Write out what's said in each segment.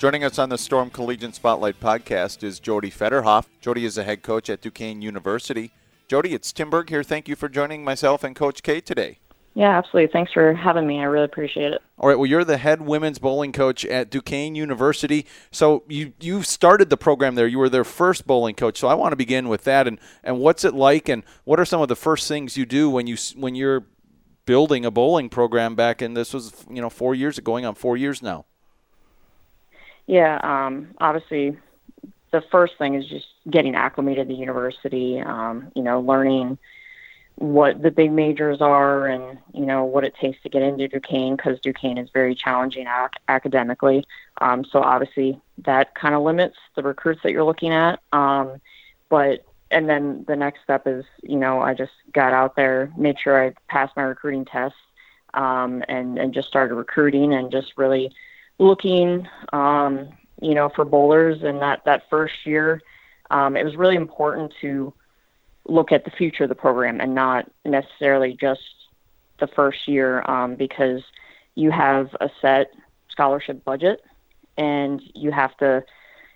Joining us on the Storm Collegiate Spotlight podcast is Jody Federhoff. Jody is a head coach at Duquesne University. Jody, it's Tim Berg here. Thank you for joining myself and Coach K today. Yeah, absolutely. Thanks for having me. I really appreciate it. All right. Well, you're the head women's bowling coach at Duquesne University. So you you started the program there. You were their first bowling coach. So I want to begin with that. And and what's it like? And what are some of the first things you do when you when you're building a bowling program back in this was you know four years ago, going on four years now. Yeah, um, obviously, the first thing is just getting acclimated to the university. Um, you know, learning what the big majors are and you know what it takes to get into Duquesne because Duquesne is very challenging ac- academically. Um, so obviously that kind of limits the recruits that you're looking at. Um, but and then the next step is you know I just got out there, made sure I passed my recruiting tests, um, and and just started recruiting and just really looking, um, you know, for bowlers. And that that first year, um, it was really important to look at the future of the program and not necessarily just the first year um, because you have a set scholarship budget and you have to,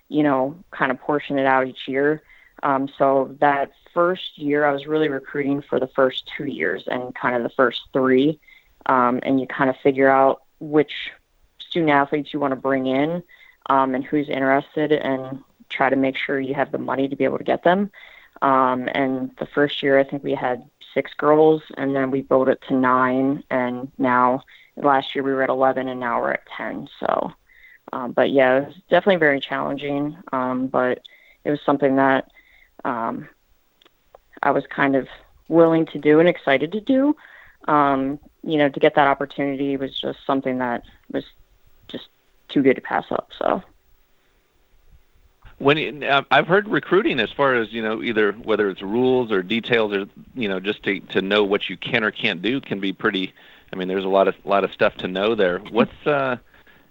you know, kind of portion it out each year. Um, so that first year, I was really recruiting for the first two years and kind of the first three. Um, and you kind of figure out which student athletes you want to bring in um, and who's interested and try to make sure you have the money to be able to get them. Um, and the first year, I think we had six girls, and then we built it to nine, and now last year we were at 11, and now we're at 10. So, um, but yeah, it was definitely very challenging, um, but it was something that um, I was kind of willing to do and excited to do. Um, you know, to get that opportunity was just something that was just too good to pass up. So when uh, I've heard recruiting as far as you know either whether it's rules or details or you know just to to know what you can or can't do can be pretty I mean there's a lot of lot of stuff to know there what's uh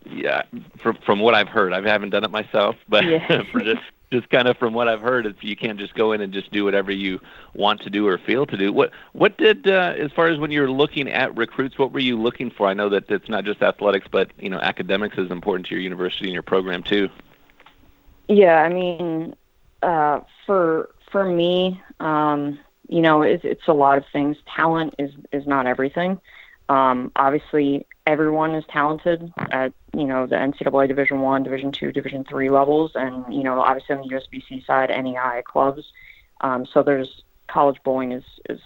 yeah from from what I've heard I haven't done it myself but yeah. for just just kind of from what I've heard it's you can't just go in and just do whatever you want to do or feel to do what what did uh, as far as when you're looking at recruits what were you looking for I know that it's not just athletics but you know academics is important to your university and your program too yeah, I mean, uh, for for me, um, you know, it's, it's a lot of things. Talent is is not everything. Um, obviously, everyone is talented at you know the NCAA Division One, Division Two, Division Three levels, and you know obviously on the USBC side, NAIA clubs. Um, so there's college bowling is is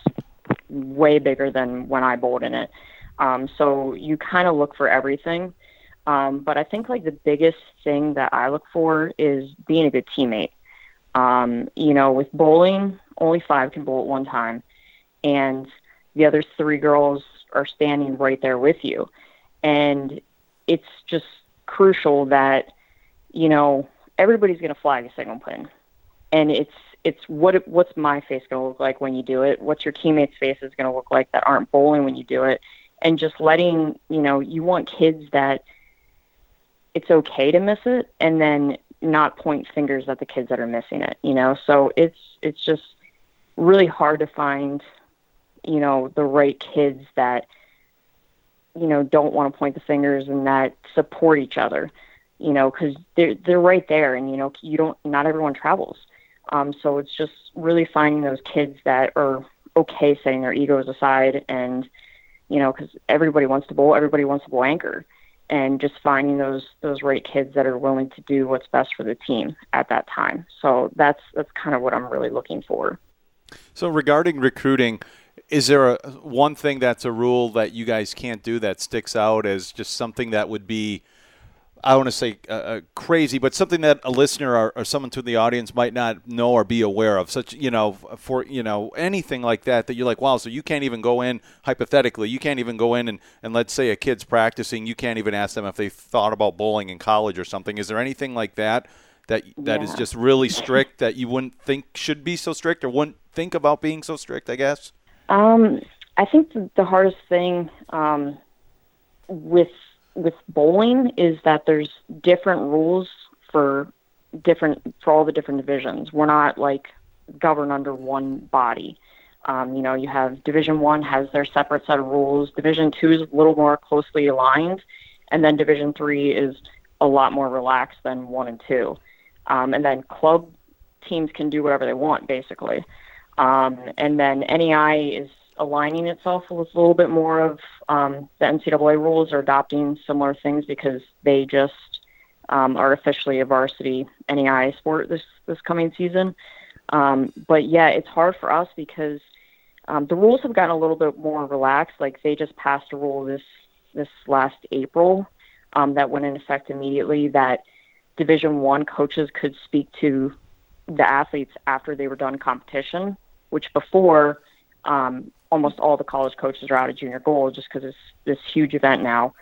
way bigger than when I bowled in it. Um, so you kind of look for everything. Um, but I think like the biggest thing that I look for is being a good teammate. Um, you know, with bowling, only five can bowl at one time, and the other three girls are standing right there with you. And it's just crucial that, you know, everybody's going to flag a single pin. And it's it's what what's my face going to look like when you do it? What's your teammates' faces going to look like that aren't bowling when you do it? And just letting you know, you want kids that it's okay to miss it and then not point fingers at the kids that are missing it, you know? So it's it's just really hard to find, you know, the right kids that you know don't want to point the fingers and that support each other, you know, cuz they're they're right there and you know, you don't not everyone travels. Um so it's just really finding those kids that are okay setting their egos aside and you know, cuz everybody wants to bowl, everybody wants to bowl anchor and just finding those those right kids that are willing to do what's best for the team at that time. So that's that's kind of what I'm really looking for. So regarding recruiting, is there a one thing that's a rule that you guys can't do that sticks out as just something that would be I want to say uh, crazy, but something that a listener or, or, someone to the audience might not know or be aware of. Such you know, for you know anything like that that you're like, wow, so you can't even go in hypothetically, you can't even go in and, and let's say a kid's practicing, you can't even ask them if they thought about bowling in college or something. Is there anything like that that that is Yeah. just really strict that you wouldn't think should be so strict or wouldn't think about being so strict? I guess. Um, I think the, hardest thing um, with with bowling is that there's different rules for different for all the different divisions. We're not like governed under one body. Um, you know, you have Division One has their separate set of rules. Division Two is a little more closely aligned, and then Division Three is a lot more relaxed than one and two. Um, and then club teams can do whatever they want, basically. Um, and then NAIA is aligning itself with a little bit more of um, the NCAA rules or adopting similar things because they just um, are officially a varsity NAIA sport this this coming season. Um, but yeah, it's hard for us because um, the rules have gotten a little bit more relaxed. Like they just passed a rule this this last April um, that went in effect immediately that Division One coaches could speak to the athletes after they were done competition, which before um, almost all the college coaches are out of junior gold just because it's this huge event now.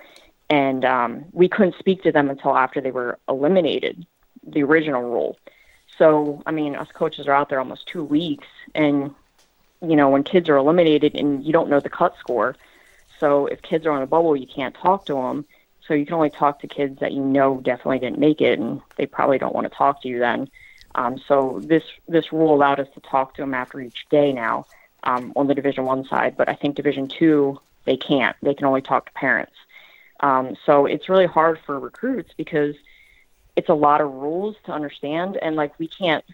And um, we couldn't speak to them until after they were eliminated, the original rule. So, I mean, us coaches are out there almost two weeks, and you know, when kids are eliminated and you don't know the cut score, so if kids are on a bubble, you can't talk to them. So you can only talk to kids that you know definitely didn't make it, and they probably don't want to talk to you then. Um, so this this rule allowed us to talk to them after each day now um, on the Division One side, but I think Division Two they can't. They can only talk to parents. Um, so it's really hard for recruits because it's a lot of rules to understand, and like we can't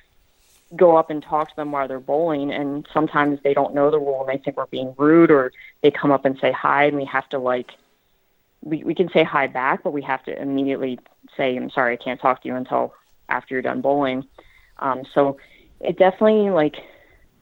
go up and talk to them while they're bowling, and sometimes they don't know the rule and they think we're being rude, or they come up and say hi, and we have to like we we can say hi back, but we have to immediately say I'm sorry, I can't talk to you until after you're done bowling. Um, so it definitely like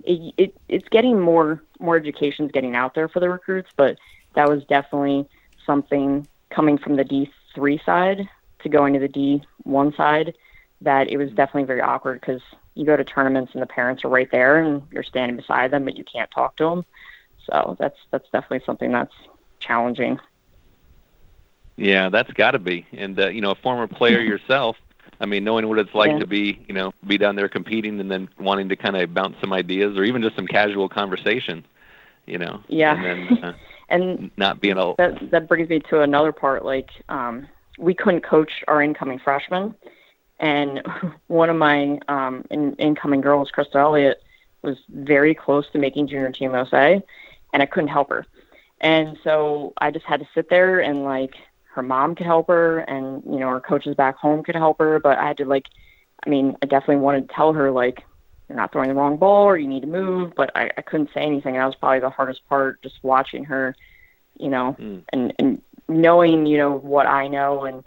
it, it it's getting more more education's getting out there for the recruits, but that was definitely something coming from the D three side to going to the D one side that it was definitely very awkward because you go to tournaments and the parents are right there and you're standing beside them, but you can't talk to them. So that's that's definitely something that's challenging. Yeah, that's got to be. And uh, you know, a former player yourself, I mean, knowing what it's like Yeah. to be, you know, be down there competing and then wanting to kind of bounce some ideas or even just some casual conversation, you know. Yeah. And then uh, And not being a that that brings me to another part. Like, um, we couldn't coach our incoming freshmen, and one of my um, in, incoming girls, Krista Elliott, was very close to making junior team USA, and I couldn't help her. And so I just had to sit there and like her mom could help her, and you know her coaches back home could help her, but I had to like, I mean, I definitely wanted to tell her like. You're not throwing the wrong ball, or you need to move. But I, I couldn't say anything. And that was probably the hardest part, just watching her you know, Mm. and and knowing you know what I know and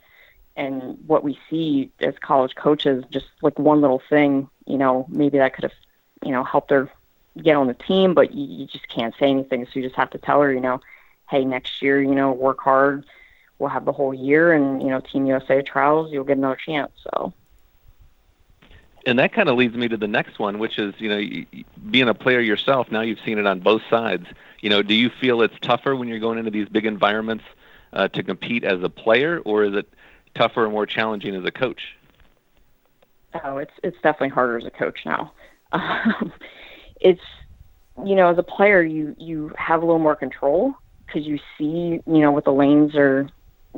and what we see as college coaches, just like one little thing, you know, maybe that could have, you know, helped her get on the team, but you, you just can't say anything, so you just have to tell her, you know, hey, next year, you know, work hard. We'll have the whole year, and you know, Team USA trials, you'll get another chance. So and that kind of leads me to the next one, which is you know being a player yourself. Now you've seen it on both sides. You know, do you feel it's tougher when you're going into these big environments uh, to compete as a player, or is it tougher and more challenging as a coach? Oh, it's it's definitely harder as a coach now. Um, it's you know, as a player, you you have a little more control because you see, you know, what the lanes are.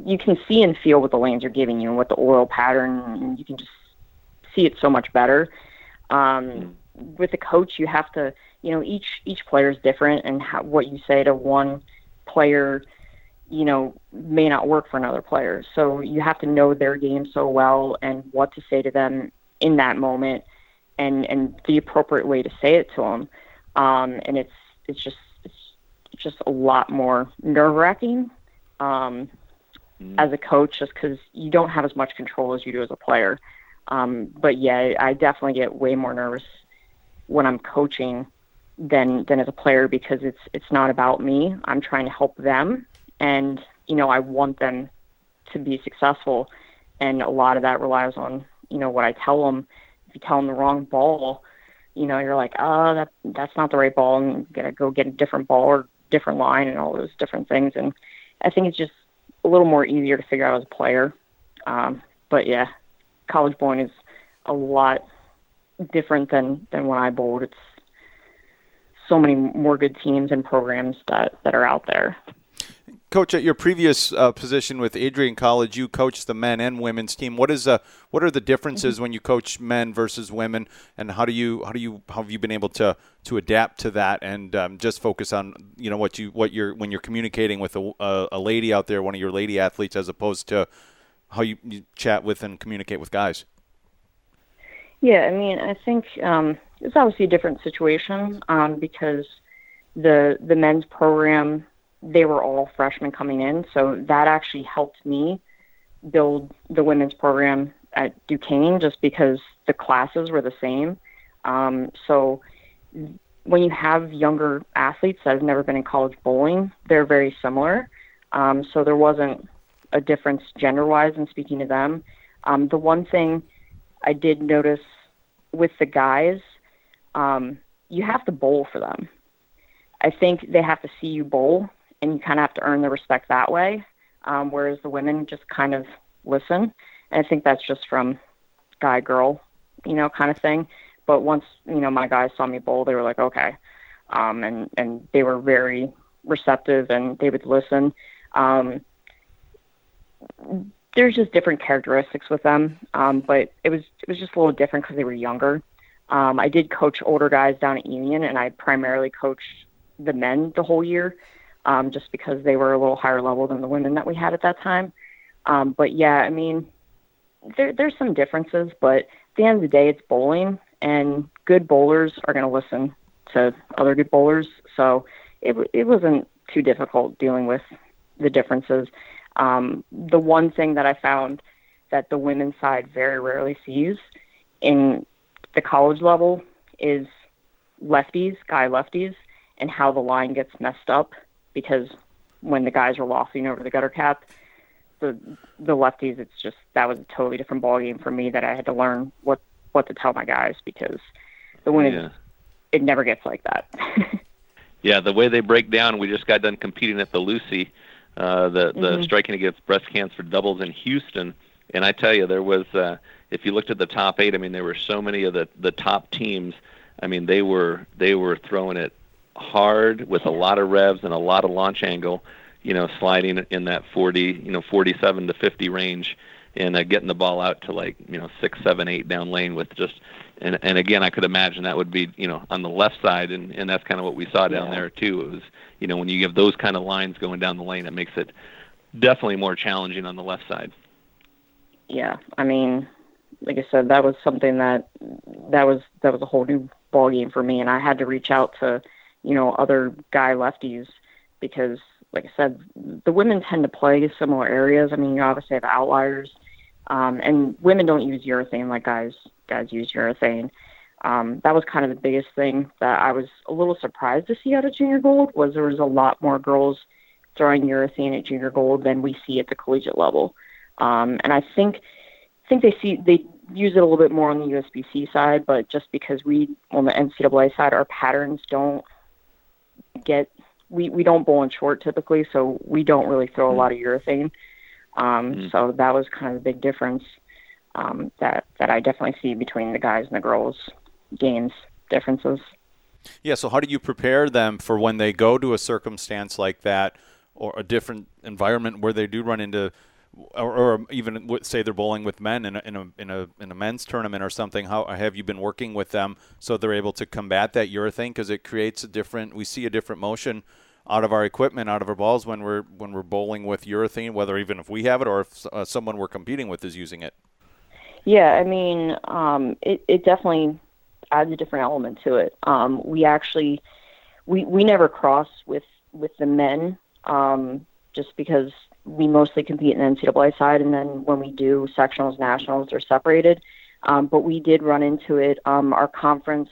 You can see and feel what the lanes are giving you and what the oil pattern. And you can just see it so much better. Um, with a coach, you have to, you know, each each player is different, and how, what you say to one player, you know, may not work for another player. So you have to know their game so well and what to say to them in that moment, and and the appropriate way to say it to them. Um, and it's it's just it's just a lot more nerve wracking um, Mhm. as a coach, just because you don't have as much control as you do as a player. Um, but yeah, I definitely get way more nervous when I'm coaching than than as a player because it's it's not about me. I'm trying to help them, and you know I want them to be successful, and a lot of that relies on you know what I tell them. If you tell them the wrong ball, you know you're like, oh that that's not the right ball, and you gotta go get a different ball or different line and all those different things. And I think it's just a little more easier to figure out as a player. Um, but yeah, college bowling is a lot different than than when I bowled. It's so many more good teams and programs that that are out there. Coach, at your previous uh, position with Adrian College, you coached the men and women's team. What is uh, what are the differences mm-hmm. when you coach men versus women, and how do you how do you how have you been able to to adapt to that and um, just focus on you know what you what you're when you're communicating with a, a, a lady out there, one of your lady athletes, as opposed to how you, you chat with and communicate with guys? Yeah, I mean, I think um, it's obviously a different situation um, because the the men's program they were all freshmen coming in, so that actually helped me build the women's program at Duquesne just because the classes were the same. Um, so when you have younger athletes that have never been in college bowling, they're very similar. Um, so there wasn't a difference gender wise in speaking to them. Um, the one thing I did notice with the guys, um, you have to bowl for them. I think they have to see you bowl, and you kind of have to earn the respect that way. Um, whereas the women just kind of listen, and I think that's just from guy girl, you know, kind of thing. But once you know my guys saw me bowl, they were like, okay, um, and and they were very receptive, and they would listen. Um, there's just different characteristics with them. Um, but it was it was just a little different because they were younger. Um, I did coach older guys down at Union, and I primarily coached the men the whole year, um, just because they were a little higher level than the women that we had at that time. Um, but yeah, I mean, there, there's some differences, but at the end of the day, it's bowling, and good bowlers are going to listen to other good bowlers. So it it wasn't too difficult dealing with the differences. Um, the one thing that I found that the women's side very rarely sees in the college level is lefties, guy lefties, and how the line gets messed up because when the guys are lofting over the gutter cap, the the lefties, it's just that was a totally different ballgame for me that I had to learn what what to tell my guys because the women yeah. it never gets like that. yeah, the way they break down, we just got done competing at the Lucy uh, the the mm-hmm. striking against breast cancer doubles in Houston, and I tell you, there was uh, if you looked at the top eight, I mean, there were so many of the the top teams. I mean, they were they were throwing it hard with a lot of revs and a lot of launch angle. You know, sliding in that 40, you know, 47 to 50 range, and uh, getting the ball out to like you know six, seven, eight down lane with just and and again I could imagine that would be you know on the left side and and that's kind of what we saw down yeah. there too. It was you know when you have those kind of lines going down the lane, it makes it definitely more challenging on the left side. Yeah, I mean, like I said, that was something that that was that was a whole new ball game for me, and I had to reach out to you know other guy lefties because, like I said, the women tend to play similar areas. I mean, you obviously have outliers, um, and women don't use urethane like guys guys use urethane. Um, that was kind of the biggest thing that I was a little surprised to see out of junior gold was there was a lot more girls throwing urethane at junior gold than we see at the collegiate level. Um, and I think think they see they use it a little bit more on the USBC side, but just because we on the NCAA side, our patterns don't get we we don't bowl in short typically, so we don't really throw a mm-hmm. lot of urethane. Um, mm-hmm. So that was kind of the big difference um, that that I definitely see between the guys and the girls gains differences. Yeah. So how do you prepare them for when they go to a circumstance like that, or a different environment where they do run into, or, or even say they're bowling with men in a, in a in a in a men's tournament or something? How have you been working with them so they're able to combat that urethane because it creates a different? We see a different motion out of our equipment, out of our balls when we're when we're bowling with urethane, whether even if we have it or if uh, someone we're competing with is using it. Yeah, I mean, um, it, it definitely adds a different element to it. Um, we actually, we, we never cross with, with the men um, just because we mostly compete in the NCAA side, and then when we do sectionals, nationals, they're separated. Um, but we did run into it. Um, our conference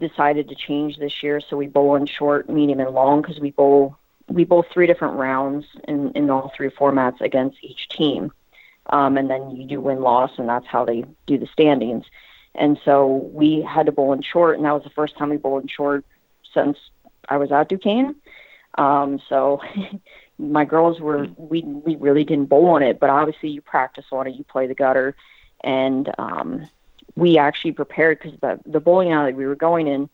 decided to change this year, so we bowl in short, medium, and long because we bowl we bowl three different rounds in, in all three formats against each team um, and then you do win loss, and that's how they do the standings. And so we had to bowl in short, and that was the first time we bowled in short since I was at Duquesne. Um, so my girls were we we really didn't bowl on it, but obviously you practice on it, you play the gutter, and um, we actually prepared because the the bowling alley we were going in,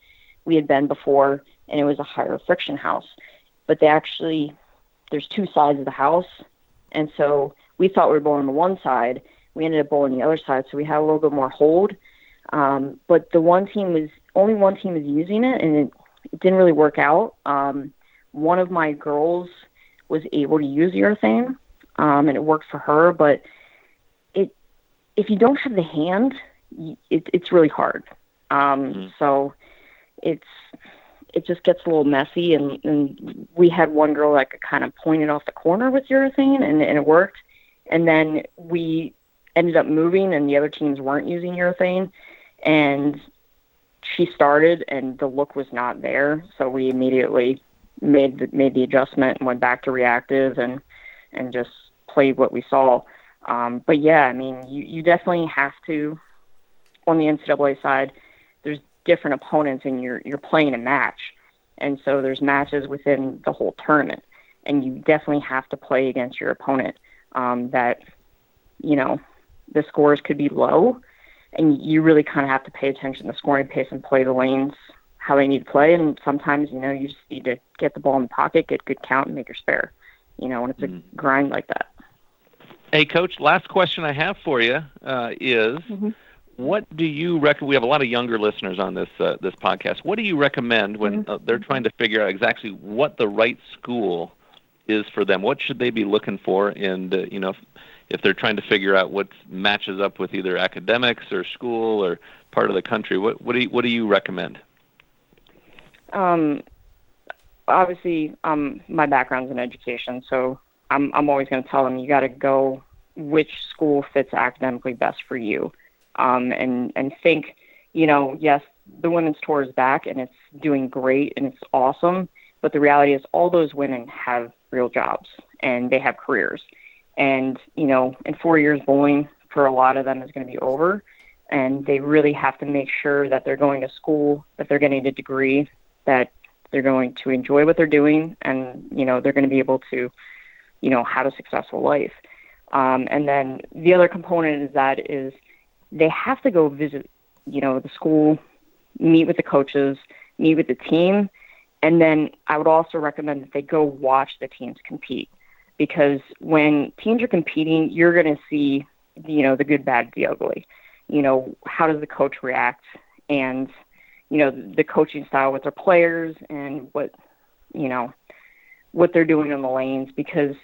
we had been before, and it was a higher friction house, but they actually there's two sides of the house, and so we thought we were bowling on the one side. We ended up bowling the other side, so we had a little bit more hold. Um, but the one team was only one team was using it, and it, it didn't really work out. Um, one of my girls was able to use urethane, um, and it worked for her. But it, if you don't have the hand, it, it's really hard. Um, mm-hmm. So it's it just gets a little messy, and, and we had one girl that could kind of point it off the corner with urethane, and, and it worked. And then we ended up moving, and the other teams weren't using urethane, and she started, and the look was not there, so we immediately made the, made the adjustment and went back to reactive and and just played what we saw. Um, but yeah, I mean, you, you definitely have to on the NCAA side. There's different opponents, and you're you're playing a match, and so there's matches within the whole tournament, and you definitely have to play against your opponent. Um, that you know the scores could be low, and you really kind of have to pay attention to the scoring pace and play the lanes how they need to play. And sometimes, you know, you just need to get the ball in the pocket, get good count, and make your spare. You know, when it's a mm-hmm. grind like that. Hey, coach. Last question I have for you uh, is. Mm-hmm. What do you recommend? We have a lot of younger listeners on this uh, this podcast. What do you recommend when mm-hmm. uh, they're trying to figure out exactly what the right school is for them? What should they be looking for? And uh, you know, if, if they're trying to figure out what matches up with either academics or school or part of the country, what what do you, what do you recommend? Um, obviously, um, my background's in education, so I'm I'm always going to tell them you got to go which school fits academically best for you, um, and and think, you know, yes, the women's tour is back and it's doing great and it's awesome, but the reality is all those women have real jobs and they have careers, and you know, in four years bowling for a lot of them is going to be over and they really have to make sure that they're going to school, that they're getting a degree, that they're going to enjoy what they're doing and you know they're going to be able to you know have a successful life. Um, and then the other component is that is they have to go visit you know the school meet with the coaches meet with the team. And then i would also recommend that they go watch the teams compete because when teams are competing you're going to see you know the good bad the ugly. You know how does the coach react? And you know the coaching style with their players and what you know what they're doing in the lanes because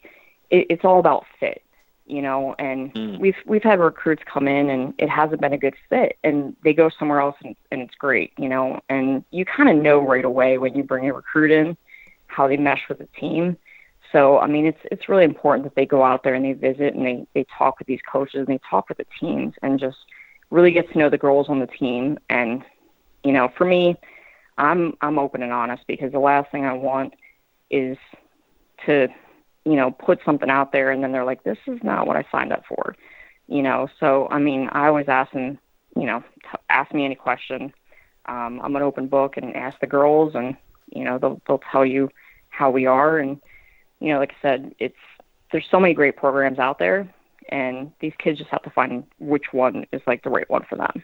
it, it's all about fit you know and mm. we've we've had recruits come in and it hasn't been a good fit and they go somewhere else and, and it's great you know and you kind of know right away when you bring a recruit in how they mesh with the team so i mean it's it's really important that they go out there and they visit and they they talk with these coaches and they talk with the teams and just really get to know the girls on the team and you know, for me, I'm I'm open and honest because the last thing I want is to, you know, put something out there and then they're like, this is not what I signed up for, you know. So I mean, I always ask them, you know, t- ask me any question. Um, I'm an open book and ask the girls, and you know, they'll they'll tell you how we are, and you know, like I said, it's there's so many great programs out there, and these kids just have to find which one is like the right one for them.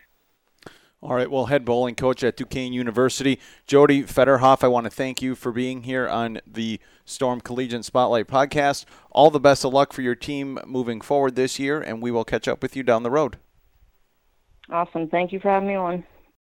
All right. Well, head bowling coach at Duquesne University, Jody Federhoff, I want to thank you for being here on the Storm Collegiate Spotlight podcast. All the best of luck for your team moving forward this year, and we will catch up with you down the road. Awesome. Thank you for having me on.